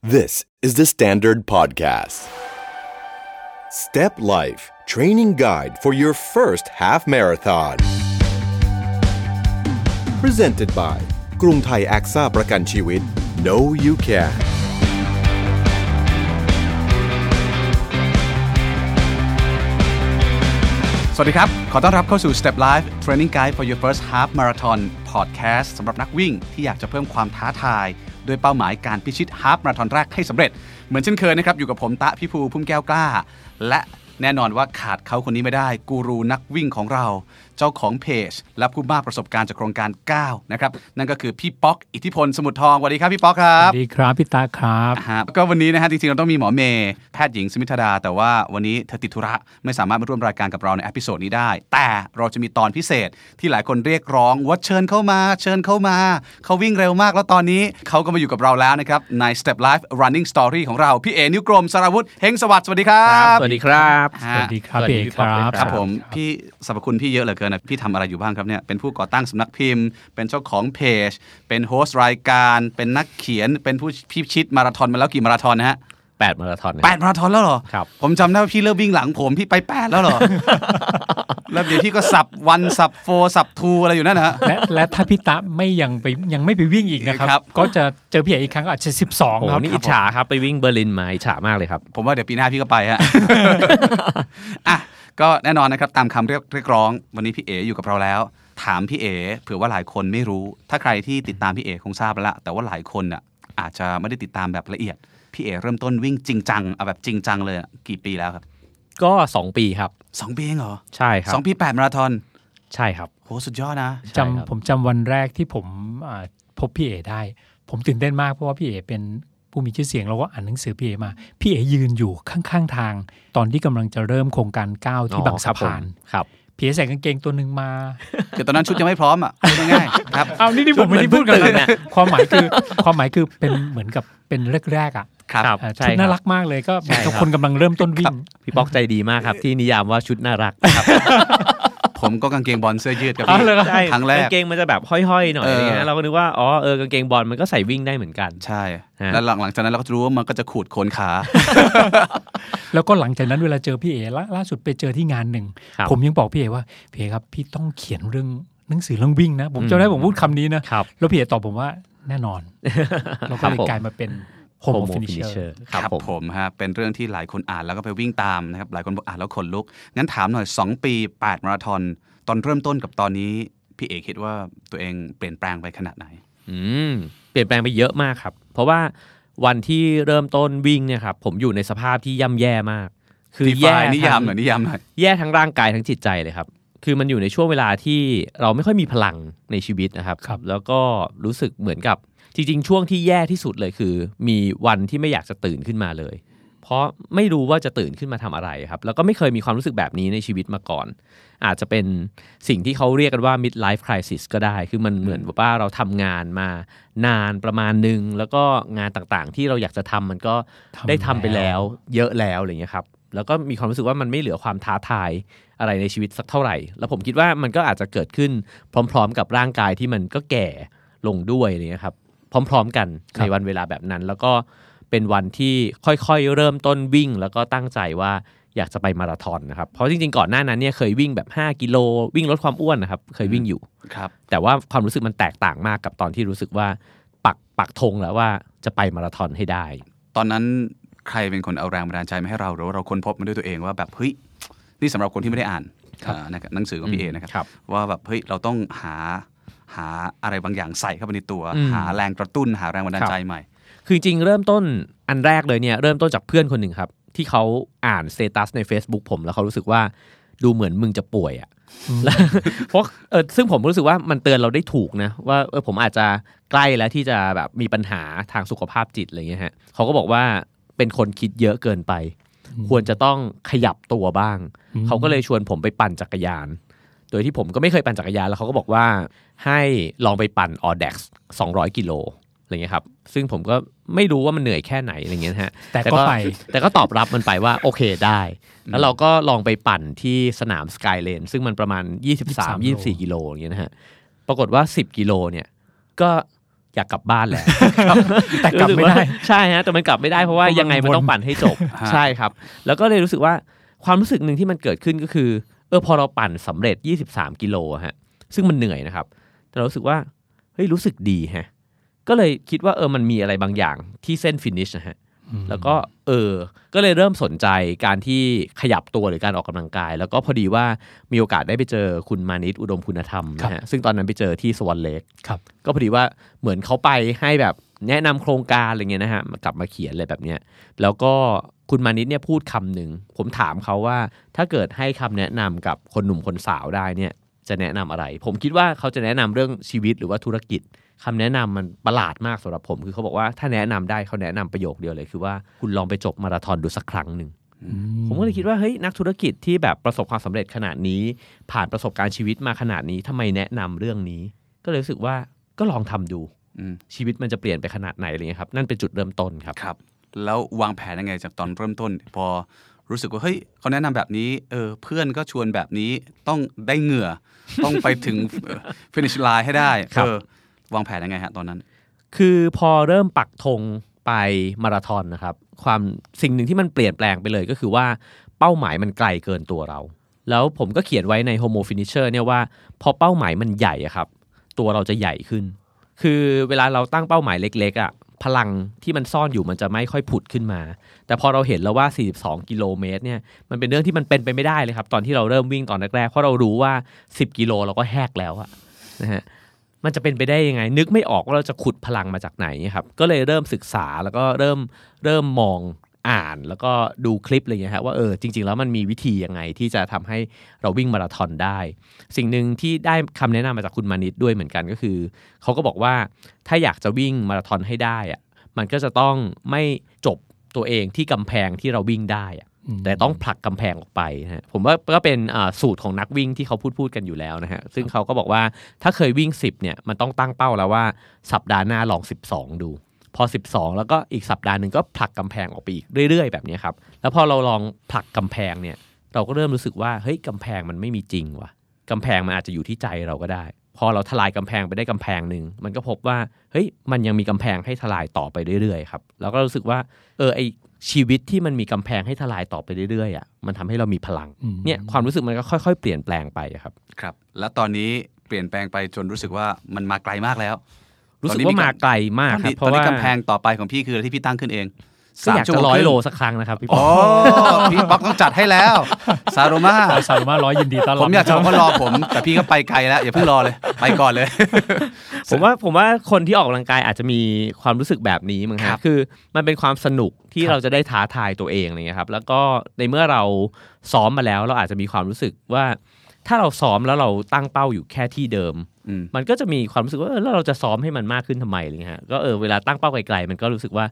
This is the Standard Podcast. Step Life Training Guide for your first half marathon. Presented by กรุงไทยแอคซ่าประกันชีวิต No You Can สวัสดีครับ ขอต้อนรับเข้าสู่ Step Life Training Guide for your first half marathon podcast สำหรับนักวิ่งที่อยากจะเพิ่มความท้าทาย ด้วยเป้าหมายการพิชิต half marathon แรกให้สำเร็จ เหมือนเช่นเคยนะครับ อยู่กับผมตะพิภูพุ่มแก้วกล้า และแน่นอนว่าขาดเขาคนนี้ไม่ได้ กูรูนักวิ่งของเรา เจ้าของเพจ และผู้มากประสบการณ์จากโครงการ ก้าว นะครับ นั่นก็คือพี่ป๊อกอิทธิพลสมุทรทองสวัสดีครับพี่ป๊อกครัสบวัสดีครับพี่ตาครับฮะก็วันนี้นะฮะจริงๆเราต้องมีหมอเมย์แพทย์หญิงสมิธดา แต่ว่าวันนี้เธอติดธุระไม่สามารถมาร่วมรายการกับเราใน episode นี้ได้ แต่เราจะมีตอนพิเศษที่หลายคนเรียกร้องว่าเชิญเข้ามา เชิญเข้ามาเขาวิ่งเร็วมากแล้วตอนนี้เขาก็มาอยู่กับเราแล้วนะครับใน Step Life Running Story ของเราพี่เอนิ้วกลมสราวุธเฮงสวัสดิ์สวัสดีครับ สวัสดีครับฮะสวัสดีครับสวัสดีพี่เอกพี่คป๊อกรับเลยครับผมพี่สรรพคุณพี่เยอะเหลือเกินนะพี่ทำอะไรอยู่บ้างครับเนี่ยเป็นผู้ก่อตั้งสำนักพิมพ์ เป็นเจ้าของเพจ เป็นโฮสต์รายการ เป็นนักเขียน เป็นผู้พิชิตมาราธอนมาแล้วกี่มาราธอนนะฮะแปดมาราธอนนะแปดมาราธอนแล้วเหรอครับผมจำได้ว่าพี่เริ่มวิ่งหลังผมพี่ไปแปดแล้วเหรอแล้วเดี๋ยวพี่ก็สับวันสับโฟสับทูอะไรอยู่นั่นนะฮะและและถ้าพี่ตาไม่ยังไปยังไม่ไปวิ่งอีกนะครับครับก็จะเจอพี่เอกอีกครั้งก็อาจจะโอ้12โหครับนี่อิจฉาครับไปวิ่งเบอร์ลินมาอิจฉามากเลยครับ ผมว่าเดี๋ยวปีหน้าพี่ก็ไปฮะอะ ก็แน่นอนนะครับตามคำเรียกเรียกร้อง วันนี้พี่เออยู่กับเราแล้ว ถามพี่เอเผื่อว่าหลายคนไม่รู้ ถ้าใครที่ติดตามพี่เอคงทราบแล้วละแต่ว่าหลายคนอะอาจจะไม่ได้ติดตามแบบละเอียดพี่เอเริ่มต้นวิ่งจริงจังเอาแบบจริงจังเลยอะกี่ปีแล้วครับก็ 2 ปีครับ สองปีเองเหรอใช่ครับสองปีแปดมาราธอนใช่ครับโหสุดยอดนะใช่ครับจำผมจำวันแรกที่ผมอ่าพบพี่เอกได้ ผมตื่นเต้นมากเพราะว่าพี่เอกเป็น ผู้มีชื่อเสียงเราก็อ่านหนังสือพี่เอกมา พี่เอกยืนอยู่ข้างๆทาง ตอนที่กำลังจะเริ่มโครงการก้าวที่บางสะพานครับพี่เอกใส่กางเกงตัวหนึ่งมาคือตอนนั้นชุดยังไม่พร้อมอะพูดง่ายๆครับเอานี่ที่ผมไม่ได้พูดกันเหมือนเพิ่งตื่นนะอะความหมายคือความหมายคือเป็นเหมือนกับเป็นแรกๆอะครับครับอ่าใช่ชุดน่าครับกมากเลยก็เหมือนกับใช่ครับคนกำลังเริ่มต้นวิ่งพี่ป๊อกใจดีมากครับ ที่นิยามว่าชุดน่ารัก ผมก็กางเกงบอลเสื้อยืดกับอ๋อพี่เหรอใช่ครั้งแรกกางเกงมันจะแบบห้อยๆหน่อยเออออะไรเงี้ยเราก็นึกว่าอ๋อเออกางเกงบอลมันก็ใส่วิ่งได้เหมือนกันใช่ฮะแล้วหลังหลังจากนั้นเราก็จะรู้ว่ามันก็จะขูดโคนขา แล้วก็หลังจากนั้นเวลาเจอพี่เอล่าล่าสุดไปเจอที่งานหนึ่งครับผมยังบอกพี่เอว่าพี่เอครับพี่ต้องเขียนเรื่องหนังสือเรื่องวิ่งนะผมจำได้ผมพูดคำนี้นะครับแล้วพี่เอตอบผมว่าแน่นอนแล้วก็เลยผมกลายมาเป็น Home of Home of Finisher Finisher ครับผมผมฮะเป็นเรื่องที่หลายคนอ่านแล้วก็ไปวิ่งตามนะครับ หลายคนบอกอ่านแล้วขนลุก งั้นถามหน่อย 2 ปี 8 มาราธอน ตอนเริ่มต้นกับตอนนี้ พี่เอกคิดว่าตัวเองเปลี่ยนแปลงไปขนาดไหน อืม เปลี่ยนแปลงไปเยอะมากครับ เพราะว่าวันที่เริ่มต้นวิ่งเนี่ยครับผมอยู่ในสภาพที่ย่ำแย่มาก คือดีไฟแย่นิยามทั้งหน่อยนิยามหน่อยแย่ทั้งร่างกายทั้งจิตใจเลยครับคือมันอยู่ในช่วงเวลาที่เราไม่ค่อยมีพลังในชีวิตนะครับครับแล้วก็รู้สึกเหมือนกับ จริงๆ ช่วงที่แย่ที่สุดเลยคือ มีวันที่ไม่อยากจะตื่นขึ้นมาเลย เพราะไม่รู้ว่าจะตื่นขึ้นมาทำอะไรครับ แล้วก็ไม่เคยมีความรู้สึกแบบนี้ในชีวิตมาก่อน อาจจะเป็นสิ่งที่เขาเรียกกันว่า midlife crisis ก็ได้ คือมันเหมือนว่าเราทำงานมานานประมาณหนึ่งแล้วก็งานต่างๆ ที่เราอยากจะทำมันก็ได้ทำไปแล้ววเยอะแล้วอะไรเงี้ยครับแล้วก็มีความรู้สึกว่ามันไม่เหลือความท้าทายอะไรในชีวิตสักเท่าไหร่ แล้วผมคิดว่ามันก็อาจจะเกิดขึ้นพร้อม ๆ กับร่างกายที่มันก็แก่ลงด้วยอะไรเงี้ยครับ พร้อม ๆ กันในวันเวลาแบบนั้น แล้วก็เป็นวันที่ค่อยๆ เริ่มต้นวิ่ง แล้วก็ตั้งใจว่าอยากจะไปมาราธอนนะครับ เพราะจริงๆ ก่อนหน้านั้นเนี่ยเคยวิ่งแบบ 5 กิโลวิ่งลดความอ้วนนะครับ เคยวิ่งอยู่ครับ แต่ว่าความรู้สึกมันแตกต่างมากกับตอนที่รู้สึกว่าปักปักธงแล้วว่าจะไปมาราธอนให้ได้ ตอนนั้นใครเป็นคนเอาแรงบันดาลใจมาให้เราหรือว่าเราค้นพบมันด้วยตัวเองว่าแบบเฮ้ยนี่สำหรับคนที่ไม่ได้อ่านอ่านะครับหนังสือของพี่เอนะครับครับว่าแบบเฮ้ยเราต้องหา หาอะไรบางอย่างใส่เข้าไปในตัวอืมหาแรงกระตุ้นหาแรงบันดาลใจใหม่ คือจริงๆเริ่มต้นอันแรกเลยเนี่ยเริ่มต้นจากเพื่อนคนหนึ่งครับ ที่เขาอ่านสเตตัสใน Facebook ผมแล้วเขารู้สึกว่าดูเหมือนมึงจะป่วยอะ่ะแล้วเพราะเออซึ่งผมรู้สึกว่ามันเตือนเราได้ถูกนะ ว่าเออผมอาจจะใกล้แล้วที่จะแบบมีปัญหาทางสุขภาพจิตอะไรเงี้ยฮะเขาก็บอกว่าเป็นคนคิดเยอะเกินไป ควรจะต้องขยับตัวบ้าง เขาก็เลยชวนผมไปปั่นจักรยาน โดยที่ผมก็ไม่เคยปั่นจักรยานแล้วเขาก็บอกว่าให้ลองไปปั่น a u d a x 200กิโลอะไรเงี้ยครับ ซึ่งผมก็ไม่รู้ว่ามันเหนื่อยแค่ไหนอะไรเงี้ยนะฮะ แต่ก็ไป แต่ก็ตอบรับมันไปว่าโอเคได้ แล้วเราก็ลองไปปั่นที่สนามสกายเลนซึ่งมันประมาณ 23 24 กิโลอย่างเงี้ยนะฮะ ปรากฏว่า 10 กิโลเนี่ย ก็อยากกลับบ้านแหละแต่กลับไม่ได้รู้สึว่าใช่ฮะ แต่มันกลับไม่ได้เพราะว่าเพราะมันยังไงมันต้องปั่นให้จบฮะใช่ครับ แล้วก็เลยรู้สึกว่าความรู้สึกหนึ่งที่มันเกิดขึ้นก็คือ เออพอเราปั่นสำเร็จ 23 กิโลอะฮะซึ่งมันเหนื่อยนะครับ แต่เรารู้สึกว่าเฮ้ยรู้สึกดีฮะก็เลยคิดว่าเออมันมีอะไรบางอย่างที่เส้นฟินิชนะฮะแล้วก็เออ ก็เลยเริ่มสนใจการที่ขยับตัวหรือการออกกำลังกาย แล้วก็พอดีว่ามีโอกาสได้ไปเจอคุณมานิตอุดมคุณธรรมนะฮะซึ่งตอนนั้นไปเจอที่สวอนเลกครับก็พอดีว่าเหมือนเขาไปให้แบบ แนะนำโครงการอะไรเงี้ยนะฮะกลับมาเขียนอะไรแบบเนี้ยแล้วก็คุณมานิตเนี่ยพูดคำหนึ่งผมถามเขาว่าถ้าเกิดให้คำแนะนำกับคนหนุ่มคนสาวได้เนี่ยจะแนะนำอะไร ผมคิดว่าเขาจะแนะนำเรื่องชีวิตหรือว่าธุรกิจคำแนะนำมันประหลาดมากสำหรับผม คือเขาบอกว่าถ้าแนะนำได้เขาแนะนำประโยคเดียวเลย คือว่าคุณลองไปจบมาราธอนดูสักครั้งหนึ่งผมก็เลยคิดว่าเฮ้ยนักธุรกิจที่แบบประสบความสำเร็จขนาดนี้ ผ่านประสบการณ์ชีวิตมาขนาดนี้ทำไมแนะนำเรื่องนี้ ก็เลยรู้สึกว่าก็ลองทำดู ชีวิตมันจะเปลี่ยนไปขนาดไหนอะไรเงี้ยครับนั่นเป็นจุดเริ่มต้นครับครับ แล้ววางแผนยังไงจากตอนเริ่มต้น พอรู้สึกว่าเฮ้ยเขาแนะนำแบบนี้เออเพื่อนก็ชวนแบบนี้ต้องได้เหงื่อ ต้องไปถึง finish line ให้ได้ครับเออวางแผนยังไงฮะตอนนั้น คือพอเริ่มปักธงไปมาราธอนนะครับ ความสิ่งหนึ่งที่มันเปลี่ยนแปลงไปเลยก็คือว่าเป้าหมายมันไกลเกินตัวเรา แล้วผมก็เขียนไว้ใน Homo Finisher เนี่ยว่า พอเป้าหมายมันใหญ่อะครับ ตัวเราจะใหญ่ขึ้น คือเวลาเราตั้งเป้าหมายเล็กๆอะพลังที่มันซ่อนอยู่มันจะไม่ค่อยผุดขึ้นมา แต่พอเราเห็นแล้วว่า 42 กิโลเมตรเนี่ยมันเป็นเรื่องที่มันเป็นไปไม่ได้เลยครับ ตอนที่เราเริ่มวิ่งตอนแรกๆเพราะเรารู้ว่า 10 กิโลเราก็แหกแล้วอะนะฮะมันจะเป็นไปได้ยังไง นึกไม่ออกว่าเราจะขุดพลังมาจากไหนครับก็เลยเริ่มศึกษาแล้วก็เริ่มเริ่มมอง อ่านแล้วก็ดูคลิปอะไรอย่างเงี้ยฮะว่าเออจริง ๆ แล้วมันมีวิธียังไงที่จะทำให้เราวิ่งมาราธอนได้ สิ่งหนึ่งที่ได้คำแนะนำมาจากคุณมานิดด้วยเหมือนกันก็คือ เขาก็บอกว่าถ้าอยากจะวิ่งมาราธอนให้ได้อะมันก็จะต้องไม่จบตัวเองที่กำแพงที่เราวิ่งได้อะแต่ต้องผลักกำแพงออกไปนะฮะผมว่าก็เป็นอ่าสูตรของนักวิ่งที่เขาพูดพูดกันอยู่แล้วนะฮะซึ่งเขาก็บอกว่าถ้าเคยวิ่ง 10เนี่ยมันต้องตั้งเป้าแล้วว่าสัปดาห์หน้าลอง 12 ดู พอ 12 แล้วก็อีกสัปดาห์หนึ่งก็ผลักกำแพงออกไปอีกเรื่อย ๆ แบบนี้ครับ แล้วพอเราลองผลักกำแพงเนี่ย เราก็เริ่มรู้สึกว่าเฮ้ยกำแพงมันไม่มีจริงว่ะกำแพงมันอาจจะอยู่ที่ใจเราก็ได้ พอเราทลายกำแพงไปได้กำแพงหนึ่งมันก็พบว่าเฮ้ยมันยังมีกำแพงให้ทลายต่อไปเรื่อยๆครับแล้วก็รู้สึกว่าเออไอชีวิตที่มันมีกำแพงให้ทลายต่อไปเรื่อยๆอะมันทำให้เรามีพลังอืมเนี่ยความรู้สึกมันก็ค่อย ๆ เปลี่ยนแปลงไปอะครับครับ แล้วตอนนี้เปลี่ยนแปลงไปจนรู้สึกว่ามันมาไกลมากแล้ว รู้สึกว่ามาไกลมากตอนครับนี้เพตอนราะนี้ว่ากำแพงต่อไปของพี่คืออะไรที่พี่ตั้งขึ้นเองก็อยากชั่วจะโมงร้อยคงโลสักครั้งนะครับพี่ปอโอ้พี่ป๊อกต้องจัดให้แล้วซาโรมาสาวมาร้อยยินดีต้อนรับผมอยากจะบอกว่ารอผม แต่พี่ก็ไปไกลแล้ว อย่าเพิ่งรอเลย ไปก่อนเลย ผมว่าผมว่าคนที่ออกกำลังกายอาจจะมีความรู้สึกแบบนี้มั้งครัฮะบคือ มันเป็นความสนุกที่เราจะได้ท้าทายตัวเองอะไรเงี้ยครับ แล้วก็ในเมื่อเราซ้อมมาแล้ว เราอาจจะมีความรู้สึกว่า ถ้าเราซ้อมแล้วเราตั้งเป้าอยู่แค่ที่เดิมอื มมันก็จะมีความรู้สึกว่าเออแล้วเราจะซ้อมให้มันมากขึ้นทำไมอะไรเงี้ยฮะก็เออเวลาตั้งเป้าไกลๆมันก็รู้สึกว่า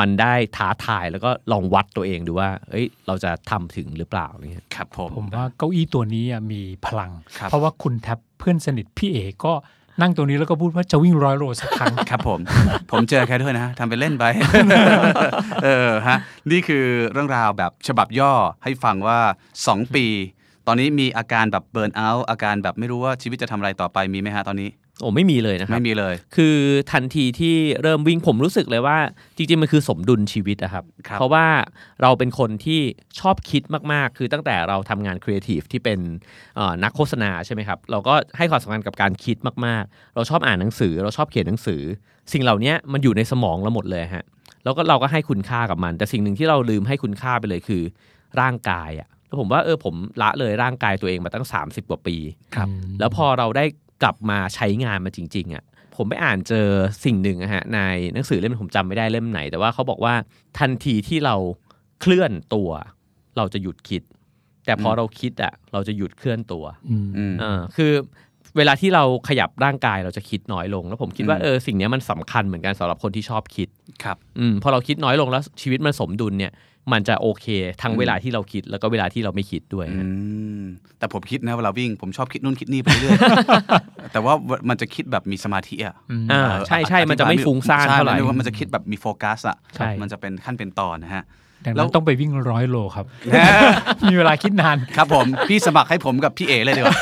มันได้ท้าทายแล้วก็ลองวัดตัวเองดูว่า เอ้ย เราจะทำถึงหรือเปล่าอะไรเงี้ยครับผมผมว่าเก้าอี้ตัวนี้อะมีพลังครับเพราะว่าคุณแท็บเพื่อนสนิทพี่เอก็นั่งตรงนี้แล้วก็พูดว่าจะวิ่งร้อยโลสักครั้งครับผม ผมเจอแค่ด้วยนะฮะทำไปเล่นไปเออฮะนี่คือเรื่องราวแบบฉบับย่อให้ฟังว่า 2 ปี ตอนนี้มีอาการแบบเบิร์นเอาท์อาการแบบไม่รู้ว่าชีวิตจะทำอะไรต่อไปมีไหมฮะตอนนี้โอ้ไม่มีเลยนะครับไม่มีเลย คือทันทีที่เริ่มวิ่งผมรู้สึกเลยว่า จริงๆมันคือสมดุลชีวิตอะครับครับเพราะว่าเราเป็นคนที่ชอบคิดมากๆ คือตั้งแต่เราทำงานครีเอทีฟที่เป็นเอ่อนักโฆษณาใช่ไหมครับ เราก็ให้ความสำคัญกับการคิดมากๆ เราชอบอ่านหนังสือ เราชอบเขียนหนังสือ สิ่งเหล่านี้มันอยู่ในสมองเราหมดเลยฮะแล้วก็เราก็ให้คุณค่ากับมัน แต่สิ่งหนึ่งที่เราลืมให้คุณค่าไปเลยคือ ร่างกายอะ แล้วผมว่าเออผมละเลยร่างกายตัวเองมาตั้ง 30 กว่าปีครับ แล้วพอเราได้กลับมาใช้งานมาจริงๆอะผมไปอ่านเจอสิ่งหนึ่งอะฮะในหนังสือเล่มผมจำไม่ได้เล่มไหน แต่ว่าเขาบอกว่าทันทีที่เราเคลื่อนตัว เราจะหยุดคิด แต่พอเราคิดอะเราจะหยุดเคลื่อนตัวอืมอืมอ่าคือเวลาที่เราขยับร่างกายเราจะคิดน้อยลง แล้วผมคิดว่าอืมเออสิ่งเนี้ยมันสำคัญเหมือนกันสำหรับคนที่ชอบคิดครับอืมพอเราคิดน้อยลงแล้วชีวิตมันสมดุลเนี่ย มันจะโอเค ทั้งอืมเวลาที่เราคิดแล้วก็เวลาที่เราไม่คิดด้วยอืฮะมแต่ผมคิดนะเวลาวิ่งผมชอบคิดนู่นคิดนี่ไปเรื่อยแต่ว่ามันจะคิดแบบมีสมาธิอะอ่าเออใช่ใช่อธิบายมันจะไม่ฟุ้งซ่านใช่เท่าไหร่มันมันจะคิดแบบมีโฟกัสอะใช่มันจะเป็นขั้นเป็นตอนนะฮะ ดังแล้นั้วนต้องไปวิ่งร้อยโลครับ มีเวลาคิดนาน ครับผม พี่สมัครให้ผมกับพี่เอเลยดีกว่า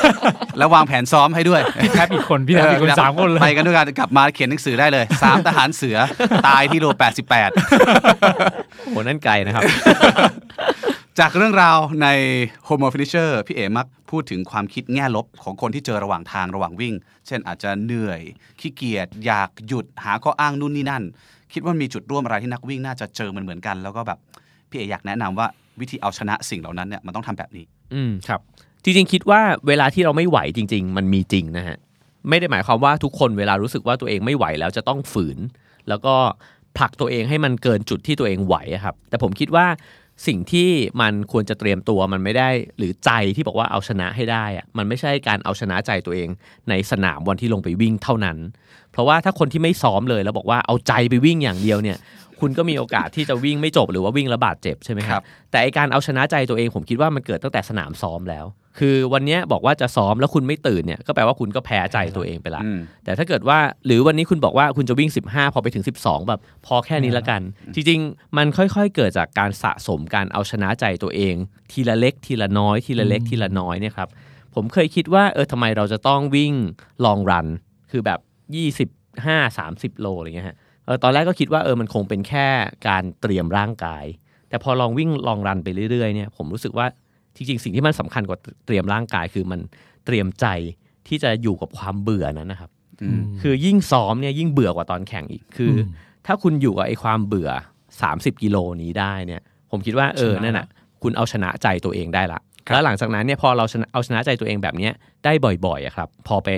แล้ววางแผนซ้อมให้ด้วยพี่แทบอีกคนพี่แทบอีกคนสามคนเลยไปกันด้วยกันกลับมาเขียนหนังสือได้เลยสามทหารเสือตายที่โล88โอ้โหนั่นไกลนะครับ จากเรื่องราวใน Home Finisher พี่เอมักพูดถึงความคิดแง่ลบของคนที่เจอระหว่างทางระหว่างวิ่ง เช่นอาจจะเหนื่อย ขี้เกียจอยากหยุดหาข้ออ้างนู่นนี่นั่น คิดว่ามีจุดร่วมอะไรที่นักวิ่งน่าจะเจอเหมือนเหมือนๆกันแล้วก็แบบ พี่เออยากแนะนำว่าวิธีเอาชนะสิ่งเหล่านั้นเนี่ยมันต้องทำแบบนี้ อืมครับ จริงๆคิดว่าเวลาที่เราไม่ไหวจริง ๆ มันมีจริงนะฮะไม่ได้หมายความว่าทุกคนเวลารู้สึกว่าตัวเองไม่ไหวแล้วจะต้องฝืน แล้วก็ผลักตัวเองให้มันเกินจุดที่ตัวเองไหวครับ แต่ผมคิดว่าสิ่งที่มันควรจะเตรียมตัวมันไม่ได้หรือใจที่บอกว่าเอาชนะให้ได้อะมันไม่ใช่การเอาชนะใจตัวเองในสนามวันที่ลงไปวิ่งเท่านั้น เพราะว่าถ้าคนที่ไม่ซ้อมเลยแล้วบอกว่าเอาใจไปวิ่งอย่างเดียวเนี่ย คุณก็มีโอกาสที่จะวิ่งไม่จบหรือว่าวิ่งแล้วบาดเจ็บใช่ไหมคครัรับบแต่ไอการเอาชนะใจตัวเองผมคิดว่ามันเกิดตั้งแต่สนามซ้อมแล้ว คือวันเนี้ยบอกว่าจะซ้อมแล้วคุณไม่ตื่นเนี่ยก็แปลว่าคุณก็แพ้ใจตัวเองไปละอืมแต่ถ้าเกิดว่าหรือวันนี้คุณบอกว่าคุณจะวิ่ง 15 พอไปถึง 12 แบบพอแค่นี้ละกัน จริงๆ มันค่อยๆเกิดจากการสะสมการเอาชนะใจตัวเอง ทีละเล็ก ทีละน้อย ทีละเล็กทีละน้อยเนี่ยครับผมเคยคิดว่าเออทำไมเราจะต้องวิ่งลองรันคือแบบ 25 30 โลอะไรเงี้ยฮะ เออตอนแรกก็คิดว่าเออมันคงเป็นแค่การเตรียมร่างกาย แต่พอลองวิ่งลองรันไปเรื่อยๆเนี่ยผมรู้สึกว่าจริงๆ สิ่งที่มันสำคัญกว่าเตรียมร่างกายคือมันเตรียมใจที่จะอยู่กับความเบื่อนั้นนะครับอืมคือยิ่งซ้อมเนี่ยยิ่งเบื่อกว่าตอนแข่งอีกคืออมถ้าคุณอยู่กับไอ้ความเบื่อ 30 กิโลนี้ได้เนี่ย ผมคิดว่าเออชนะนั่นน่ะคุณเอาชนะใจตัวเองได้ละครับแล้วหลังจากนั้นเนี่ยพอเราชนะเอาชนะใจตัวเองแบบเนี้ยได้บ่อยๆอะครับ พอไป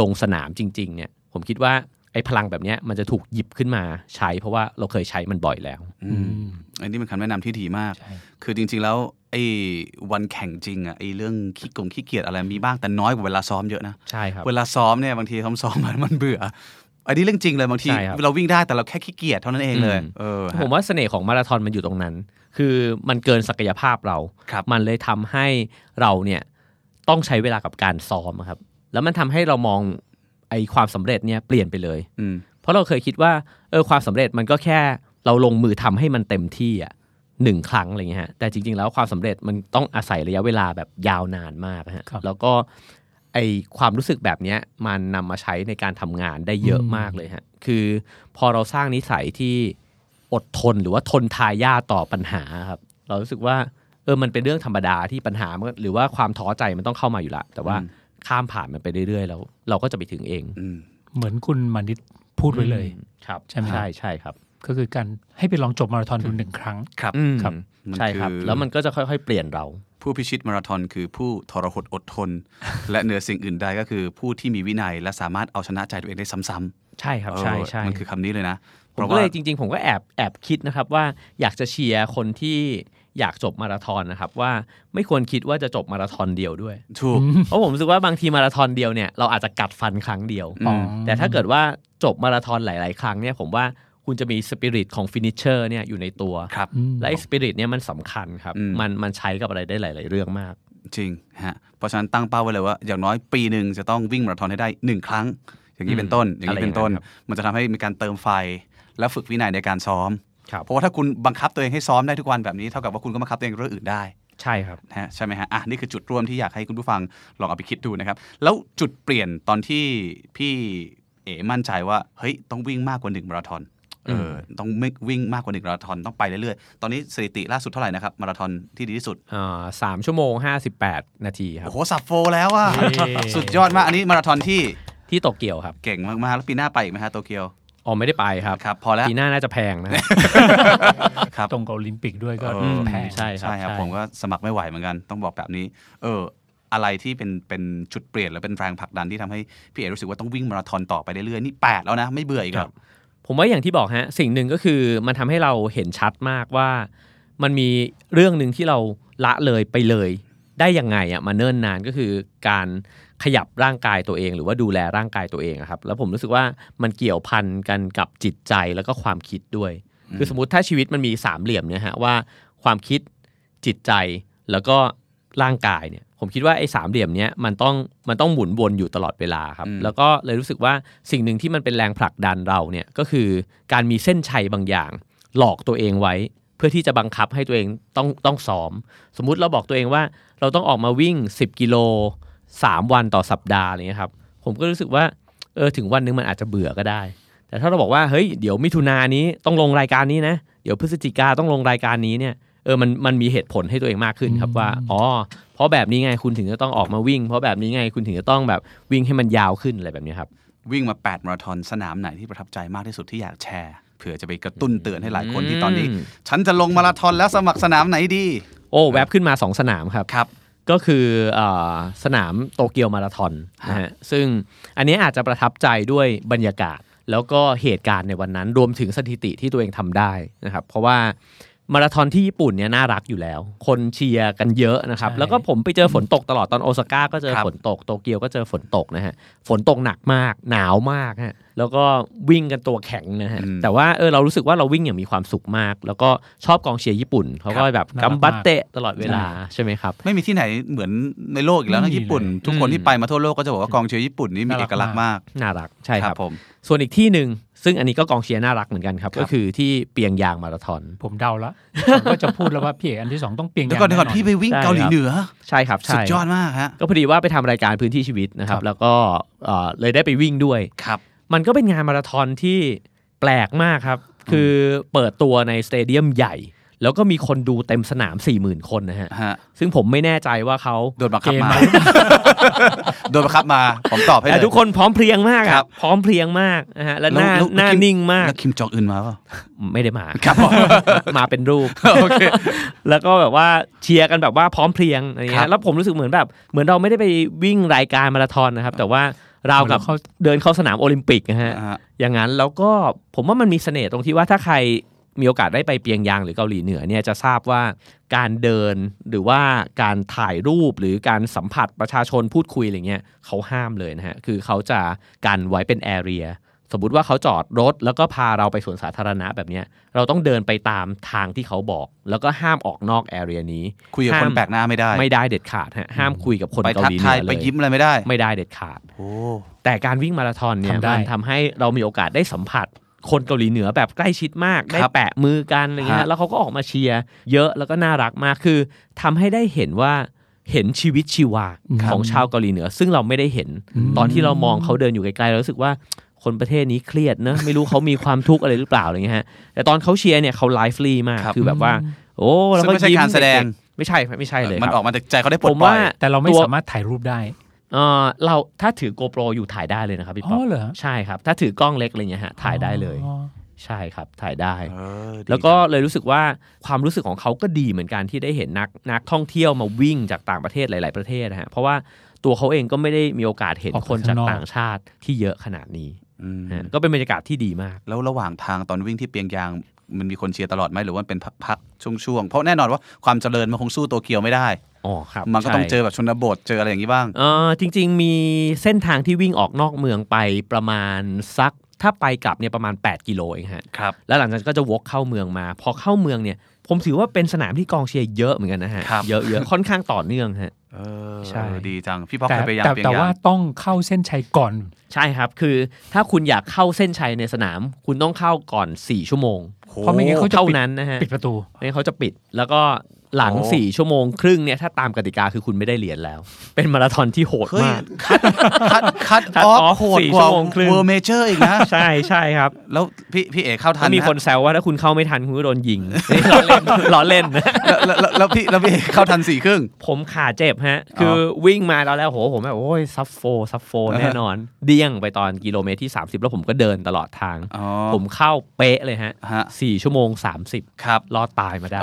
ลงสนามจริง ๆ เนี่ย ผมคิดว่า ไอ้พลังแบบเนี้ยมันจะถูกหยิบขึ้นมาใช้เพราะว่าเราเคยใช้มันบ่อยแล้วอืมอันนี้เป็นคำแนะนำที่ดีมากใช่คือจริง ๆแล้วไอ้วันแข่งจริงอะไอ้เรื่องขี้กงขี้เกียจอะไรมีบ้างแต่น้อยกว่าเวลาซ้อมเยอะนะใช่ครับเวลาซ้อมเนี่ยบางทีซ้อมซ้อมมันมันเบื่ออันนี้เรื่องจริงเลยบางทีใช่ครับเราวิ่งได้แต่เราแค่ขี้เกียจเท่านั้นเองเลยอืมเออผมว่าเสน่ห์ของมาราธอนมันอยู่ตรงนั้น คือมันเกินศักยภาพเราครับมันเลยทำให้เราเนี่ยต้องใช้เวลากับการซ้อมอะครับ แล้วมันทำให้เรามอง ไอ้ความสำเร็จเนี่ยเปลี่ยนไปเลยอืมเพราะเราเคยคิดว่าเออความสำเร็จมันก็แค่เราลงมือทำให้มันเต็มที่อะหนึ่งครั้งอะไรเงี้ยฮะแต่จริง ๆ แล้วความสำเร็จมันต้องอาศัยระยะเวลาแบบยาวนานมากฮะครับแล้วก็ไอความรู้สึกแบบเนี้ยมันนำมาใช้ในการทำงานได้เยอะอืมมากเลยฮะคือพอเราสร้างนิสัยที่อดทนหรือว่าทนทายาทต่อปัญหาครับ เรารู้สึกว่าเออมันเป็นเรื่องธรรมดาที่ปัญหามันหรือว่าความท้อใจมันต้องเข้ามาอยู่ละแต่ว่าอืม ข้ามผ่านมันไปเรื่อยๆ แล้ว เราก็จะไปถึงเองอืมเหมือนคุณมานิดพูดไว้เลยครับใช่ไหมครับใช่ใช่ครับ ก็คือการให้ไปลองจบมาราธอนดูหนึ่งครั้งครับอืมครับมันใช่ครับคือแล้วมันก็จะค่อยๆ เปลี่ยนเรา ผู้พิชิตมาราธอนคือผู้ทรหดอดทน และเหนือสิ่งอื่นใดก็คือผู้ที่มีวินัยและสามารถเอาชนะใจตัวเองได้ซ้ำใช่ครับๆใช่เออใช่มันคือคำนี้เลยนะผมก็เลยจริง ๆ ผมก็แอบแอบคิดนะครับว่าอยากจะเชียร์คนที่ อยากจบมาราธอนนะครับว่าไม่ควรคิดว่าจะจบมาราธอนเดียวด้วย ถูก เพราะผมรู้สึกว่าบางทีมาราธอนเดียวเนี่ยเราอาจจะกัดฟันครั้งเดียวอืมแต่ถ้าเกิดว่าจบมาราธอนหลาย ๆ ครั้งเนี่ยผมว่าคุณจะมีสปิริตของ finisher เนี่ยอยู่ในตัวครับอืมและไอ้สปิริตเนี่ยมันสำคัญครับอืมมันมันใช้กับอะไรได้หลาย ๆ เรื่องมาก จริงฮะเพราะฉะนั้นตั้งเป้าไว้เลยว่า อย่างน้อยปีหนึ่งจะต้องวิ่งมาราธอนให้ได้หนึ่งครั้ง อย่างนี้เป็นต้น อย่างนี้เป็นต้นอะไรอย่างนั้นครับมันจะทำให้มีการเติมไฟและฝึกวินัยในการซ้อมครับ เพราะว่าถ้าคุณบังคับตัวเองให้ซ้อมได้ทุกวันแบบนี้เท่ากับว่าคุณก็บังคับตัวเองเรื่องอื่นได้ใช่ครับนะฮะใช่ไหมฮะอะนี่คือจุดร่วมที่อยากให้คุณผู้ฟังลองเอาไปคิดดูนะครับ แล้วจุดเปลี่ยนตอนที่พี่เอ๋มั่นใจว่าเฮ้ยต้องวิ่งมากกว่าหนึ่งมาราธอนเออต้องไม่วิ่งมากกว่าหนึ่งมาราธอนต้องไปเรื่อยๆ ตอนนี้สถิติล่าสุดเท่าไหร่นะครับมาราธอนที่ดีที่สุดอ่าสามชั่วโมง58นาทีครับโอ้โหสับโฟแล้วอะเย้สุดยอดมากอันนี้มาราธอนที่ที่โตเกียวครับ เก่งมากๆ แล้วปีหน้าไปอีกไหมฮะโตเกียว อ๋อไม่ได้ไปครับครับพอแล้วปีหน้าน่าจะแพงนะครับตรงกับโอลิมปิกด้วยก็เออแพงใช่ครับใช่ครับใช่ผมก็สมัครไม่ไหวเหมือนกันต้องบอกแบบนี้ เอออะไรที่เป็นเป็นจุดเปลี่ยนหรือเป็นแรงผลักดันที่ทำให้พี่เอ๋รู้สึกว่าต้องวิ่งมาราธอนต่อไปเรื่อยๆนี่แปดแล้วนะ ไม่เบื่ออีกครับ ผมว่าอย่างที่บอกฮะ สิ่งหนึ่งก็คือมันทำให้เราเห็นชัดมากว่า มันมีเรื่องหนึ่งที่เราละเลยไปเลย ได้ยังไงอะมาเนิ่นนานก็คือการ ขยับร่างกายตัวเอง หรือว่าดูแลร่างกายตัวเองอะครับ แล้วผมรู้สึกว่ามันเกี่ยวพันกันกับจิตใจแล้วก็ความคิดด้วย คือสมมติถ้าชีวิตมันมีสามเหลี่ยมเนี่ยฮะว่าความคิดจิตใจแล้วก็ร่างกายเนี่ยผมคิดว่าไอ้สามเหลี่ยมเนี้ยมันต้องมันต้องหมุนวนอยู่ตลอดเวลาครับอืมแล้วก็เลยรู้สึกว่าสิ่งหนึ่งที่มันเป็นแรงผลักดันเราเนี่ยก็คือการมีเส้นชัยบางอย่าง หลอกตัวเองไว้ เพื่อที่จะบังคับให้ตัวเองต้องต้องซ้อม สมมุติเราบอกตัวเองว่าเราต้องออกมาวิ่ง 10 กิโล 3 วันต่อสัปดาห์อะไรเงี้ยครับผมก็รู้สึกว่าเออถึงวันหนึงมันอาจจะเบื่อก็ได้ แต่ถ้าเราบอกว่าเฮ้ยเดี๋ยวมิถุนายนนี้ต้องลงรายการนี้นะเดี๋ยวพฤศจิกาต้องลงรายการนี้เนี่ยเออมันมันมีเหตุผลให้ตัวเองมากขึ้นครับว่าอ๋อเพราะแบบนี้ไงคุณถึงจะต้องออกมาวิ่ง เพราะแบบนี้ไงคุณถึงจะต้องแบบวิ่งให้มันยาวขึ้นอะไรแบบนี้ครับวิ่งมา 8 มาราธอนสนามไหนที่ประทับใจมากที่สุดที่อยากแชร์เผื่อจะไปกระตุ้นเตือนให้หลายคนที่ตอนนี้อืมฉันจะลงมาราธอนแล้วสมัครสนามไหนดี โอ้แวบขึ้นมา 2 สนามครับครับ ก็คือเออสนามโตเกียวมาราธอนนะฮะซึ่งอันนี้อาจจะประทับใจด้วยบรรยากาศ แล้วก็เหตุการณ์ในวันนั้นรวมถึงสถิติที่ตัวเองทำได้นะครับ เพราะว่า มาราธอนที่ญี่ปุ่นเนี่ยน่ารักอยู่แล้ว คนเชียร์กันเยอะนะครับใช่แล้วก็ผมไปเจอฝนตกตลอดตอนโอซาก้าก็เจอครับฝนตกโตเกียวก็เจอฝนตกนะฮะ ฝนตกหนักมากหนาวมากฮะแล้วก็วิ่งกันตัวแข็งนะฮะอืมแต่ว่าเออเรารู้สึกว่าเราวิ่งอย่างมีความสุขมาก แล้วก็ชอบกองเชียร์ญี่ปุ่นเขาก็แบบน่ารักกัมบัตมากเตะตลอดเวลาใช่ไหมครับ ไม่มีที่ไหนเหมือนในโลกอีกแล้วไม่นะมีญี่ปุ่นเลยทุกคนอืมที่ไปมาทั่วโลกก็จะบอกว่ากองเชียร์ญี่ปุ่นนี่มีน่ารัเอกกลักษณ์มากน่ารักใช่ครับผมส่วนอีกที่หนึ่ง ซึ่งอันนี้ก็กองเชียร์น่ารักเหมือนกันครับครับ ก็คือที่เปียงยางมาราธอน ผมเดาละผมก็จะพูดแล้วว่าพี่เอกอันที่สองต้องเปลี่ยนเดี๋ยวก่อนเดี๋ยวก่อนพี่ไปวิ่งใช่เกาหลีครับเหนือ ใช่ครับสุใช่ดยอดมากฮะก็พอดีว่าไปทำรายการพื้นที่ชีวิตนะครับครับแล้วก็เอ่อเลยได้ไปวิ่งด้วยครับ มันก็เป็นงานมาราธอนที่แปลกมากครับ คือเปิดตัวในสเตเดียมใหญ่ แล้วก็มีคนดูเต็มสนาม4 0,000คนนะฮะ ฮะซึ่งผมไม่แน่ใจว่าเขาโดนบังคับเกมมามา โดนบังคับมา ผมตอบให้เลแต่ย ทุกคนพร้อมเพรียงมากครัอะบพร้อมเพรียงมากนะฮะ และหแล้วน้าแล้วหน้าคิมนิ่งมาก แล้วคิมจองอึนมาเปล่า ไม่ได้มาครับผม มาเป็นรูป โอเค แล้วก็แบบว่าเชียร์กันแบบว่าพร้อมเพรียงอะไรครัเงี้บ ยแล้วผมรู้สึกเหมือนแบบ เหมือนเราไม่ได้ไปวิ่งรายการมาราธอนนะครับ แต่ว่าเราวกับเขาเดินเข้าสนามโอลิมปิกนะฮะ อ่าฮะอย่างนั้นแล้วก็ผมว่ามันมีเสน่ห์ตรงที่ว่าถ้าใคร มีโอกาสได้ไปเปียงยางหรือเกาหลีเหนือเนี่ยจะทราบว่าการเดินหรือว่าการถ่ายรูปหรือการสัมผัสประชาชนพูดคุยอะไรเงี้ยเขาห้ามเลยนะฮะคือเขาจะกันไว้เป็นแอเรียสมมุติว่าเขาจอดรถแล้วก็พาเราไปสวนสาธารณะแบบเนี้ยเราต้องเดินไปตามทางที่เขาบอก แล้วก็ห้ามออกนอกแอเรียนี้ คุยกับคนห้ามแปลกหน้าไม่ได้ ไม่ได้เด็ดขาดฮะห้ามคุยกับคนไปเกาทักหลีเหทานืยอไปเลยยิ้มอะไรไม่ได้ ไม่ได้เด็ดขาดโอ้แต่การวิ่งมาราธอนเนี่ยทำได้มันทำให้เรามีโอกาสได้สัมผัส คนเกาหลีเหนือแบบใกล้ชิดมากได้ครับแปะมือกันอะไรเงี้ยฮะแล้วเขาก็ออกมาเชียร์เยอะแล้วก็น่ารักมากคือทำให้ได้เห็นว่าเห็นชีวิตชีวาครับของชาวเกาหลีเหนือ ซึ่งเราไม่ได้เห็นอืมตอนที่เรามองเขาเดินอยู่ไกลๆเรารู้สึกว่าคนประเทศนี้เครียดเนอะไม่รู้เขามีความทุกข์อะไรหรือเปล่าอะไรเงี้ยฮะแต่ตอนเขาเชียร์เนี่ยเขาไลฟ์ลีมากครับคือแบบว่า โอ้แล้วซึ่งก็ไม่ใช่ยิ้มการแสดงเๆไม่ใช่ไม่ใช่เลยมันครับออกมาจากใจเขาได้ปลผดมปล่อยว่าแต่เราไม่ตัวสามารถถ่ายรูปได้ เออเราถ้าถือโกโปรอยู่ถ่ายได้เลยนะครับพี่อ๋ป๊ออปเหรอ ใช่ครับ ถ้าถือกล้องเล็กอะไรเงี้ยฮะถ่ายได้เลย อ๋อ ใช่ครับถ่ายได้ เออดีแล้วก็เลยรู้สึกว่าความรู้สึกของเขาก็ดีเหมือนกันที่ได้เห็นนักนักท่องเที่ยวมาวิ่งจากต่างประเทศหลาย ๆ ประเทศนะฮะเพราะว่าตัวเขาเองก็ไม่ได้มีโอกาสเห็นออกไปคนจากข้างนอก ต่างชาติที่เยอะขนาดนี้อืมฮะก็เป็นบรรยากาศที่ดีมาก แล้วระหว่างทางตอนวิ่งที่เปียงยาง มันมีคนเชียร์ตลอดไหมหรือว่าเป็นพักๆช่วงๆ เพราะแน่นอนว่าความเจริญมันคงสู้โตเกียวไม่ได้ อ๋อครับมันก็ต้องใช่เจอแบบชนบทเจออะไรอย่างนี้บ้างเออจริง ๆ มีเส้นทางที่วิ่งออกนอกเมืองไปประมาณสักถ้าไปกลับเนี่ยประมาณ 8 กิโลเองฮะครับแล้วหลังจากนั้นก็จะวกเข้าเมืองมา พอเข้าเมืองเนี่ย ผมถือว่าเป็นสนามที่กองเชียร์เยอะเหมือนกันนะฮะครับเยอะเยอะค่อนข้างต่อเนื่องฮะเออใช่เออดีจังพี่ป๊อกแต่เคยไปยางแต่เปียงแต่ยาว่างต้องเข้าเส้นชัยก่อน ใช่ครับคือถ้าคุณอยากเข้าเส้นชัยในสนาม คุณต้องเข้าก่อน 4 ชั่วโมงเพราะไม่งั้นเขาจะเท่าปิดนั้นนะฮะปิดประตูไม่งั้นเขาจะปิดแล้วก็ หลังโอ้4ชั่วโมงครึ่งเนี่ยถ้าตามกติกาคือคุณไม่ได้เหรียญแล้ว เป็นมาราธอนที่โหดเฮ้ยมาก คัดคัดคัด Cut ออฟ off โหดสี่กว่าชั่วโมงครึ่งเวอร์เมเจอร์อีกนะ ใช่ใช่ครับ แล้วพี่พี่เอกเข้าทัแล้นวมีไหคนแซวว่าถ้าคุณเข้าไม่ทันคุณก็โดนยิงล้อเล่นล้อเล่นแล้วแล้วแล้วพี่แล้วพี่เอกเข้าทันสี่ครึ่ง ผมขาเจ็บฮะ คือวิ่งมาตอนแรกโหผมแบบโอ้ยซัฟโฟซัฟโฟอ่าฮะแน่นอน เดี้ยงไปตอนกิโลเมตรที่ 30 แล้วผมก็เดินตลอดทางอ๋อผมเข้าเป๊ะเลยฮะฮะสี่ชั่วโมง 30 ครับรอดตายมาได้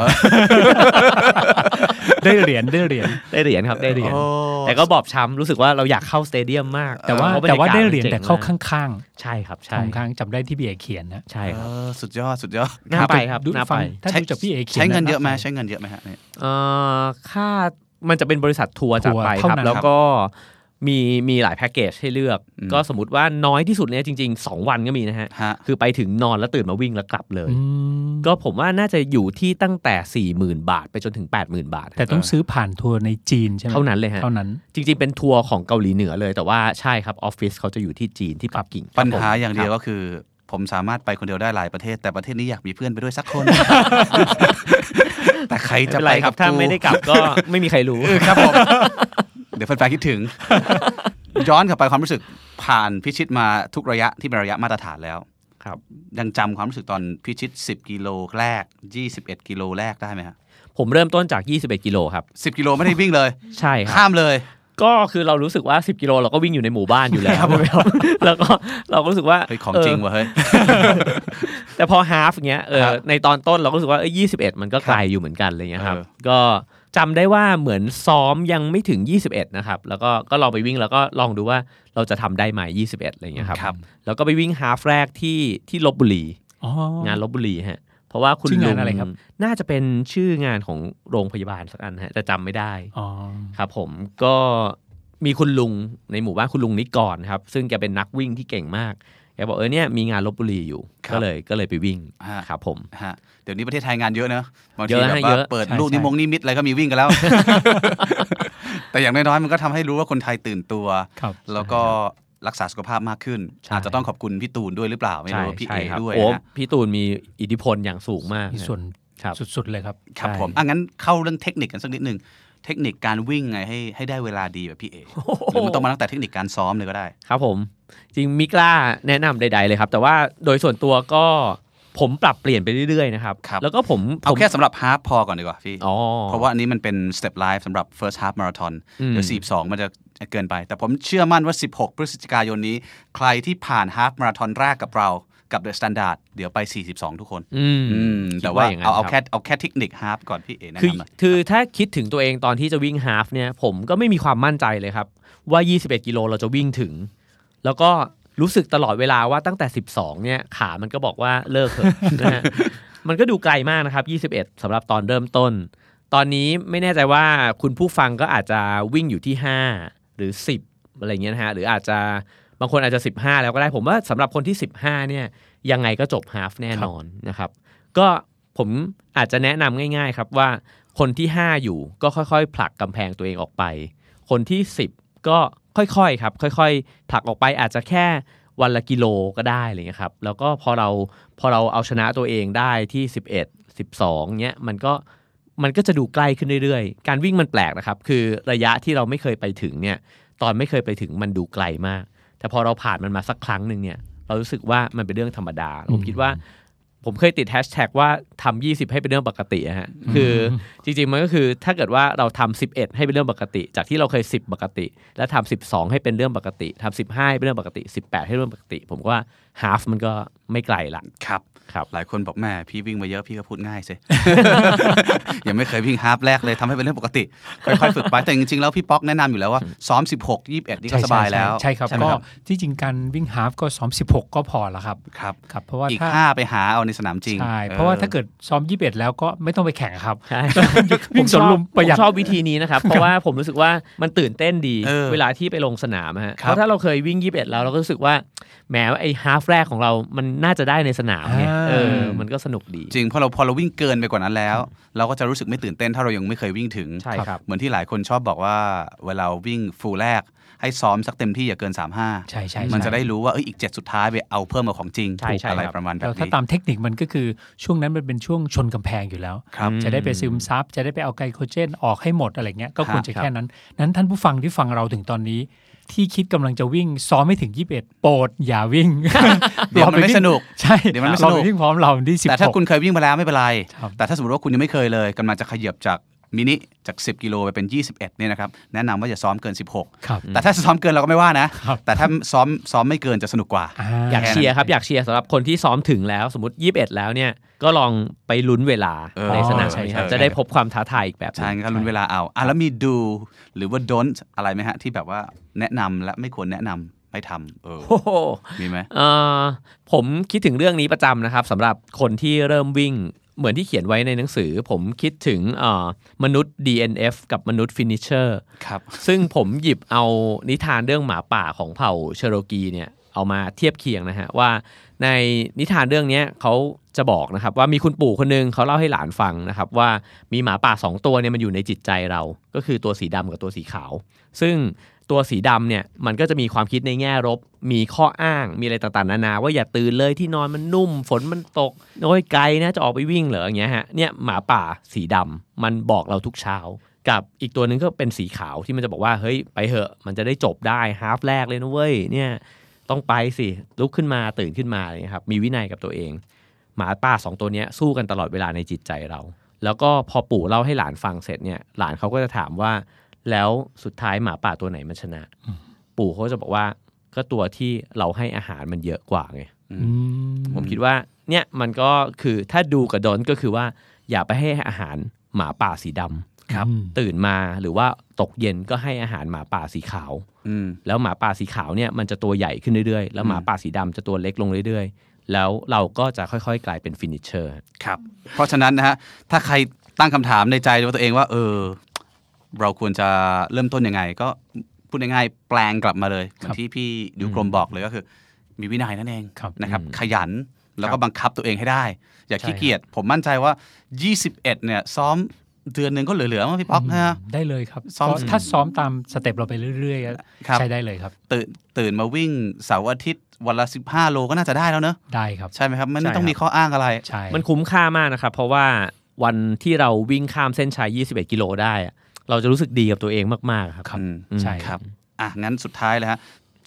ได้เหรียญได้เหรียญได้เหรียญครับได้เหรียญโอ้แต่ก็บอบช้ำรู้สึกว่าเราอยากเข้าสเตเดียมมาก แต่ว่าพระบรแต่ยว่าศได้เหรียญมันแต่จ๋งเข้ามกข้างใช่ครับใช่ๆข้างๆจำได้ที่พี่เอเขียนนะใช่ครับเออสุดยอดสุดยอดน่าไปครับดูน่าฟัไปงถ้าดูจากพี่เอเขียนใช้เงินเยอะไหมาปใช้เงินเยอะไหมฮะเนี่ยเอ่อค่ามันจะเป็นบริษัททัวร์จัดไปทัวร์ครับเท่านั้นแล้วก็ มีมีหลายแพ็กเกจให้เลือกอืมก็สมมติว่าน้อยที่สุดเนี่ยจริง ๆ 2 วันก็มีนะฮะฮะคือไปถึงนอนแล้วตื่นมาวิ่งแล้วกลับเลยอืมก็ผมว่าน่าจะอยู่ที่ตั้งแต่ 40,000 บาท ไปจนถึง 80,000 บาท แต่ต้องซื้อผ่านทัวร์ในจีนใช่ไหมเท่านั้นเลยฮะเท่านั้นจริง ๆ เป็นทัวร์ของเกาหลีเหนือเลย แต่ว่าใช่ครับออฟฟิศเขาจะอยู่ที่จีนที่ปักกิ่งปัญหาครับผมอย่างเดียวครับก็คือผมสามารถไปคนเดียวได้หลายประเทศ แต่ประเทศนี้อยากมีเพื่อนไปด้วยสักคน แต่ใครไม่จะเป็นไปไรคกัรับบถ้ากูไม่ได้กลับก็ไม่มีใครรู้ครับผม เดี๋ยวแฟนๆคิดถึง ย้อนกลับไปความรู้สึกผ่านพิชิตมาทุกระยะที่เป็นระยะมาตรฐานแล้วครับยังจำความรู้สึกตอนพิชิต 10 กิโลแรก 21 กิโลแรกได้ไหมครับผมเริ่มต้นจาก 21 กิโลครับ 10 กิโลไม่ได้วิ่งเลย ใช่ครับข้ามเลย ก็คือเรารู้สึกว่า 10 กิโลเราก็วิ่งอยู่ในหมู่บ้านอยู่แล้วครับผมแล้วก็เราก็รู้สึกว่าเฮ้ยของเจริงว่ะเฮ้ยแต่พอฮาฟเงี้ยเออครับในตอนต้นเราก็รู้สึกว่าเอ้ย21มันก็ไกลอยู่เหมือนกันอะไรเงี้ยครับเออก็ จำได้ว่าเหมือนซ้อมยังไม่ถึง 21 นะครับ แล้วก็ก็ลองไปวิ่งแล้วก็ลองดูว่าเราจะทำได้ไหม21 อะไรเงี้ยครับครับ แล้วก็ไปวิ่งฮาฟแรกที่ที่ลบบุรีอ๋องานลบบุรีฮะเพราะว่าคุณชื่องานลุงอะไรครับ น่าจะเป็นชื่องานของโรงพยาบาลสักอันฮะแต่จำไม่ได้อ๋อครับผมก็มีคุณลุงในหมู่บ้านคุณลุงนิกรครับ ซึ่งแกเป็นนักวิ่งที่เก่งมาก แกบอกเออเนี่ยมีงานลบบุรีอยู่ครับก็เลยก็เลยไปวิ่งฮะครับผมฮะเดี๋ยวนี้ประเทศไทยงานเยอะเนอะบางทีเยอะแบบฮะว่าเยอะเปิดใช่ลูกนิใช่มงนิมิตอะไรก็มีวิ่งกันแล้ว แต่อย่างน้อยๆมันก็ทำให้รู้ว่าคนไทยตื่นตัวครับแล้วก็รักษาสุขภาพมากขึ้นใช่อาจจะต้องขอบคุณพี่ตูนด้วยหรือเปล่า ไม่ใช่รู้ว่าพี่เอใช่ครับด้วยโอ้นะพี่ตูนมีอิทธิพลอย่างสูงมากมีส่วนครับสุดๆเลยครับครับใช่ผมอะงั้นเข้าเรื่องเทคนิคกันสักนิดหนึ่ง เทคนิคการวิ่งไงให้ให้ได้เวลาดีแบบพี่เอหรือมันต้องมาตั้งแต่เทคนิคการซ้อมเลยก็ได้ ครับผม จริงมิกล้าแนะนำใด ๆ เลยครับ แต่ว่าโดยส่วนตัวก็ผมปรับเปลี่ยนไปเรื่อยๆนะครับครับแล้วก็ผมเอาผมแค่สำหรับฮาฟพอก่อนดีกว่าพี่อ๋อเพราะว่าอันนี้มันเป็น step life สำหรับ first half marathon อืมเดี๋ยว 42 มันจะเกินไป แต่ผมเชื่อมั่นว่า 16 พฤศจิกายนนี้ ใครที่ผ่าน half marathon แรกกับเรา กับ the standard เดี๋ยวไป 42 ทุกคน อืมอืมคิดแต่ว่าย่งนั้นเอาเอารับแค่เอาแค่เทคนิค half ก่อนพี่เอแนะคือนำหน่อยคือถ้าคิดถึงตัวเองตอนที่จะวิ่งฮาฟเนี่ยผมก็ไม่มีความมั่นใจเลยครับ ว่า 21 กิโลเราจะวิ่งถึง แล้วก็รู้สึกตลอดเวลาว่าตั้งแต่ 12 เนี่ยขามันก็บอกว่าเลิกเถอะนะฮะมันก็ดูไกลมากนะครับ 21สำหรับตอนเริ่มต้น ตอนนี้ไม่แน่ใจว่าคุณผู้ฟังก็อาจจะวิ่งอยู่ที่ 5 หรือ 10 อะไรเงี้ยนะฮะหรืออาจจะ บางคนอาจจะ 15 แล้วก็ได้ผมว่าสำหรับคนที่ 15 เนี่ยยังไงก็จบฮาฟแน่นอนนะครับ ก็ผมอาจจะแนะนำง่าย ๆ ครับว่าคนที่ 5 อยู่ก็ค่อยๆ ผลักกำแพงตัวเองออกไป คนที่ 10 ก็ค่อยๆครับ ค่อยๆผลักออกไปอาจจะแค่วันละกิโลก็ได้อะไรเงี้ยครับ แล้วก็พอเราพอเราเอาชนะตัวเองได้ที่ 11 12เนี้ยมันก็มันก็จะดูใกล้ขึ้นเรื่อยๆ การวิ่งมันแปลกนะครับ คือระยะที่เราไม่เคยไปถึงเนี่ย ตอนไม่เคยไปถึงมันดูไกลมาก แต่พอเราผ่านมันมาสักครั้งหนึ่งเนี่ย เรารู้สึกว่ามันเป็นเรื่องธรรมดา ผมคิดว่า ผมเคยติดแฮชแท็กว่าทำ20ให้เป็นเรื่องปกติอะฮะคือจริงๆมันก็คือถ้าเกิดว่าเราทำ11ให้เป็นเรื่องปกติ จากที่เราเคย10ปกติ แล้วทำ12ให้เป็นเรื่องปกติทำ15ให้เป็นเรื่องปกติ18ให้เรื่องปกติ ผมก็ว่า ฮาฟมันก็ไม่ไกลละครับครับหลายคนบอกแม่พี่วิ่งมาเยอะพี่ก็พูดง่ายสิยังไม่เคยวิ่ง half แรกเลยทำให้เป็นเรื่องปกติค่อยๆฝึกไปแต่จริงๆแล้วพี่ป๊อกแนะนำอยู่แล้วว่าซ้อม 16 21 นี่ก็สบายแล้วใช่ครับไหมก็ครับที่จริงการวิ่ง half ก็ซ้อม 16 ก็พอแล้วครับครับครับเพราะว่าอีกถ้าห้าไปหาเอาในสนามจริงใช่ออเพราะว่าถ้าเกิดซ้อม 21 แล้วก็ไม่ต้องไปแข่งครับใช่วิ่งสวนลุมประหยัดผมชอบวิธีนี้นะครับเพราะว่าผมรู้สึกว่ามันตื่นเต้นดีเออเวลาที่ไปลงสนามอะฮะครับเพราะถ้าเราเคยวิ่ง 21 แล้วเราก็รู้สึกว่าแหมไอ้ half แรกของเรามันน่าจะได้ในสนามไงอ่าเออมันก็สนุกดี จริงเพราะเราพอเราวิ่งเกินไปกว่านั้นแล้ว เราก็จะรู้สึกไม่ตื่นเต้นถ้าเรายังไม่เคยวิ่งถึงใช่ครับเหมือนที่หลายคนชอบบอกว่า เวลาวิ่งฟูลแรกให้ซ้อมสักเต็มที่อย่าเกิน 35 ใช่ใช่มันจะใช่ได้รู้ว่าเอ้ยอีก7สุดท้ายไปเอาเพิ่มมาของจริงใช่ใช่อะไรครับประมาณแบแล้บวถ้านี้ตามเทคนิคมันก็คือช่วงนั้นมันเป็นช่วงชนกำแพงอยู่แล้วครับจะได้ไปซึมซับจะได้ไปเอาไกลโคเจนออกให้หมดอะไรเงี้ยก็ควรจะครับแค่นั้นนั้นท่านผู้ฟังที่ฟังเราถึงตอนนี้ ที่คิดกำลังจะวิ่ง ซ้อมไม่ถึง 21 โปรดอย่าวิ่ง เดี๋ยวมันไม่สนุก ใช่ เดี๋ยวมันไม่สนุกเราปวิ่งพร้อมเราที่16แต่ถ้าคุณเคยวิ่งมาแล้วไม่เป็นไรครับแต่ถ้าสมมติว่าคุณยังไม่เคยเลยกำลังจะขยับจาก มินิจาก 10 กิโลไปเป็น 21เนี่ยนะครับแนะนำว่าอย่าซ้อมเกิน 16ครับแต่ถ้าซ้อมเกินเราก็ไม่ว่านะครับแต่ถ้าซ้อมซ้อมไม่เกินจะสนุกกว่า อยากเชียร์ครับ อยากเชียร์สำหรับคนที่ซ้อมถึงแล้วสมมติ 21 แล้วเนี่ยก็ลองไปลุ้นเวลาเออในสนามใช่นี้ครับใช่จะได้พบความท้าทายอีกแบบหนึ่งใช่งั้นลุ้นเวลาเอาอะแล้วมีดูหรือว่า don't อะไรไหมฮะที่แบบว่าแนะนำและไม่ควรแนะนำไม่ทำเออโอ้โหมีไหมเอ่อผมคิดถึงเรื่องนี้ประจำนะครับสำหรับคนที่เริ่มวิ่ง เหมือนที่เขียนไว้ในหนังสือ ผมคิดถึงเอ่อมนุษย์ DNF กับมนุษย์ Finisher ครับซึ่งผมหยิบเอานิทานเรื่องหมาป่าของเผ่าเชโรกีเนี่ยเอามาเทียบเคียงนะฮะว่าในนิทานเรื่องเนี้ยเขาจะบอกนะครับว่ามีคุณปู่คนหนึงเขาเล่าให้หลานฟังนะครับว่ามีหมาป่าสองตัวเนี่ยมันอยู่ในจิตใจเรา ก็คือตัวสีดำกับตัวสีขาว ซึ่ง ตัวสีดำเนี่ยมันก็จะมีความคิดในแง่ลบ มีข้ออ้าง มีอะไรต่างๆนานาว่าอย่าตื่นเลยที่นอนมันนุ่ม ฝนมันตกโอ้ยไกลนะจะออกไปวิ่งเหรออย่างเงี้ยฮะเนี่ยหมาป่าสีดำมันบอกเราทุกเช้า กับอีกตัวหนึ่งก็เป็นสีขาวที่มันจะบอกว่าเฮ้ยไปเหอะ มันจะได้จบได้ฮาฟแรกเลยนะเว้ยเนี่ยต้องไปสิลุกขึ้นมาตื่นขึ้นมาอะไรเงี้ยครับมีวินัยกับตัวเอง หมาป่าสองตัวนี้สู้กันตลอดเวลาในจิตใจเรา แล้วก็พอปู่เล่าให้หลานฟังเสร็จเนี่ยหลานเขาก็จะถามว่า แล้วสุดท้ายหมาป่าตัวไหนมันชนะ ปู่เขาจะบอกว่าก็ตัวที่เราให้อาหารมันเยอะกว่าไงอืผมคิดว่าเนี่ยมันก็คือถ้าดูกับดอนก็คือว่า อย่าไปให้อาหารหมาป่าสีดำครับอืมตื่นมาหรือว่าตกเย็นก็ให้อาหารหมาป่าสีขาวอืมแล้วหมาป่าสีขาวเนี่ยมันจะตัวใหญ่ขึ้นเรื่อยๆ แล้วหมาป่าสีดำจะตัวเล็กลงเรื่อยๆ แล้วเราก็จะค่อยๆ กลายเป็น finisher ครับ เพราะฉะนั้นนะฮะถ้าใครตั้งคำถามในใจตัวเองว่า เออ เราควรจะเริ่มต้นยังไง ก็พูดง่ายๆแปลงกลับมาเลยเหมือนที่พี่นิ้วกลมบอกเลยก็คือ มีวินัยนั่นเองครับนะครับอืมขยันแล้วก็บังคับตัวเองให้ได้ อย่าใช่ขี้เกียจผมมั่นใจว่า 21 เนี่ยซ้อมเดือนหนึ่งก็เหลือๆมั้งพี่ป๊อกนะฮะได้เลยครับซ้อมก็ถ้าซ้อมตาม step เราไปเรื่อยครับๆใช้ได้เลยครับ ตื่นตื่นมาวิ่งเสาร์อาทิตย์วันละ 15 โลก็น่าจะได้แล้วเนอะได้ครับใช่ไหมครับมันไม่ใช่ต้องครับมีข้ออ้างอะไรใช่มันคุ้มค่ามากนะครับ เพราะว่าวันที่เราวิ่งข้ามเส้นชัย 21 กิโลได้อะ เราจะรู้สึกดีกับตัวเองมาก ๆ ครับอืมใช่ครับ อะ งั้นสุดท้ายเลยฮะ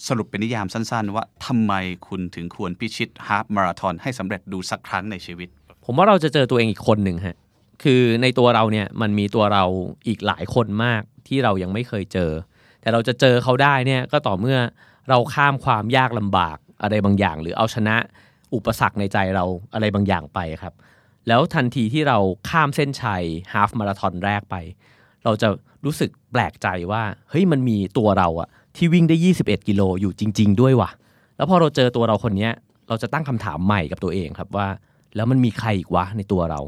สรุปเป็นนิยามสั้น ๆ ว่าทำไมคุณถึงควรพิชิตฮาฟมาราธอนให้สำเร็จดูสักครั้งในชีวิต ผมว่าเราจะเจอตัวเองอีกคนหนึ่งฮะ คือในตัวเราเนี่ยมันมีตัวเราอีกหลายคนมากที่เรายังไม่เคยเจอ แต่เราจะเจอเขาได้เนี่ยก็ต่อเมื่อเราข้ามความยากลำบากอะไรบางอย่าง หรือเอาชนะอุปสรรคในใจเราอะไรบางอย่างไปครับ แล้วทันทีที่เราข้ามเส้นชัยฮาฟมาราธอนแรกไป เราจะรู้สึกแปลกใจว่าเฮ้ยมันมีตัวเราอะที่วิ่งได้ 21 กิโลอยู่จริง ๆ ด้วยว่ะ แล้วพอเราเจอตัวเราคนเนี้ยเราจะตั้งคำถามใหม่กับตัวเองครับว่า แล้วมันมีใครอีกวะในตัวเรา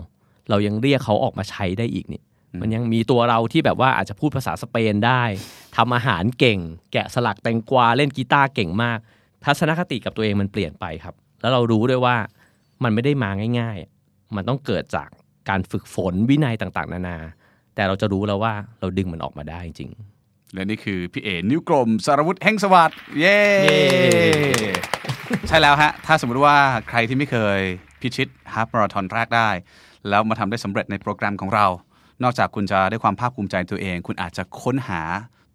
เรายังเรียกเขาออกมาใช้ได้อีกนี่มันยังมีตัวเราที่แบบว่าอาจจะพูดภาษาสเปนได้ทำอาหารเก่ง แกะสลักแตงกวาเล่นกีตาร์เก่งมาก ทัศนคติกับตัวเองมันเปลี่ยนไปครับ แล้วเรารู้ด้วยว่ามันไม่ได้มาง่าย ๆ มันต้องเกิดจากการฝึกฝนวินัยต่างๆ นานา แต่เราจะรู้แล้วว่าเราดึงมันออกมาได้จริง และนี่คือพี่เอนิ้วกลมสารวุฒิแห่งสวัสดิ์เย้เย้ใช่แล้วฮะ ถ้าสมมติว่าใครที่ไม่เคยพิชิตฮาฟมาราธอนแรกได้ แล้วมาทำได้สำเร็จในโปรแกรมของเรา นอกจากคุณจะได้ความภาคภูมิใจในตัวเอง คุณอาจจะค้นหา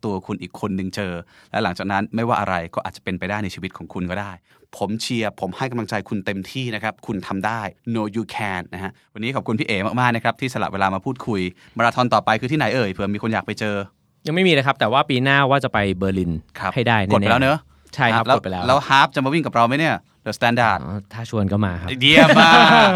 ตัวคุณอีกคนหนึ่งเจอ และหลังจากนั้นไม่ว่าอะไรก็อาจจะเป็นไปได้ในชีวิตของคุณก็ได้ ผมเชียร์ผมให้กำลังใจคุณเต็มที่นะครับ คุณทำได้ no you can นะฮะวันนี้ขอบคุณพี่เอมากๆนะครับที่สละเวลามาพูดคุยมาราธอนต่อไปคือที่ไหนเอ่ยเผื่อมีคนอยากไปเจอๆยังไม่มีเลยครับ แต่ว่าปีหน้าว่าจะไปเบอร์ลินครับให้ได้แน่ๆกดไปแล้วเนอะใช่ครับแล้วกดไปแล้วแล้วฮาร์ฟจะมาวิ่งกับเราไหมเนี่ย The Standard อ๋อถ้าชวนก็มาครับ เดียมมาก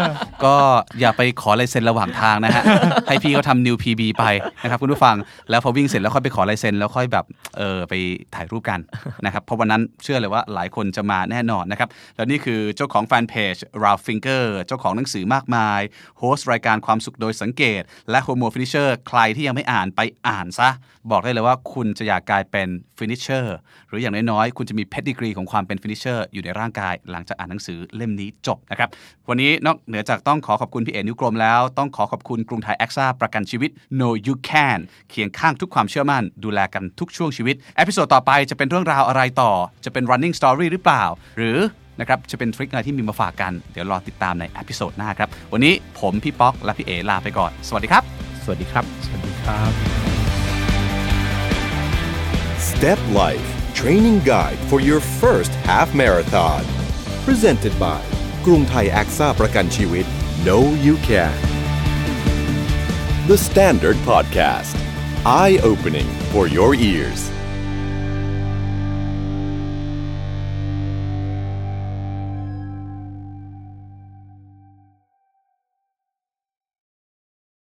ก็อย่าไปขอลายเซ็นระหว่างทางนะฮะ ให้พี่เขาทำ New PB ไปนะครับคุณผู้ฟัง แล้วพอวิ่งเสร็จแล้วค่อยไปขอลายเซ็นแล้วค่อยแบบเออไปถ่ายรูปกันนะครับ เพราะวันนั้นเชื่อเลยว่าหลายคนจะมาแน่นอนนะครับ แล้วนี่คือเจ้าของแฟนเพจ Ralph Finger เจ้าของหนังสือมากมาย โฮสต์รายการความสุขโดยสังเกต และ Homo Finisher ใครที่ยังไม่อ่านไปอ่านซะ บอกได้เลยว่าคุณจะอยากกลายเป็น Finisher หรืออย่างน้อยๆคุณจะมี pedigree ของความเป็น Finisher อยู่ในร่างกายหลังจากอ่านหนังสือเล่มนี้จบนะครับ วันนี้นอกเหนือจากต้องขอขอบคุณพี่เอ๋นิ้วกลมแล้ว ต้องขอขอบคุณกรุงไทยแอคซ่าประกันชีวิต Know You Can เคียงข้างทุกความเชื่อมั่น ดูแลกันทุกช่วงชีวิต episode ต่อไปจะเป็นเรื่องราวอะไรต่อ จะเป็น running story หรือเปล่า หรือนะครับจะเป็น trick อะไรที่มีมาฝากกัน เดี๋ยวรอติดตามใน episode หน้าครับ วันนี้ผมพี่ป๊อกและพี่เอ๋ลาไปก่อน สวัสดีครับ สวัสดีครับ สวัสดีครับ Step Life Training Guide for your first half marathon. Presented by กรุงไทย AXA ประกันชีวิต No You Can. The Standard Podcast. Eye opening for your ears.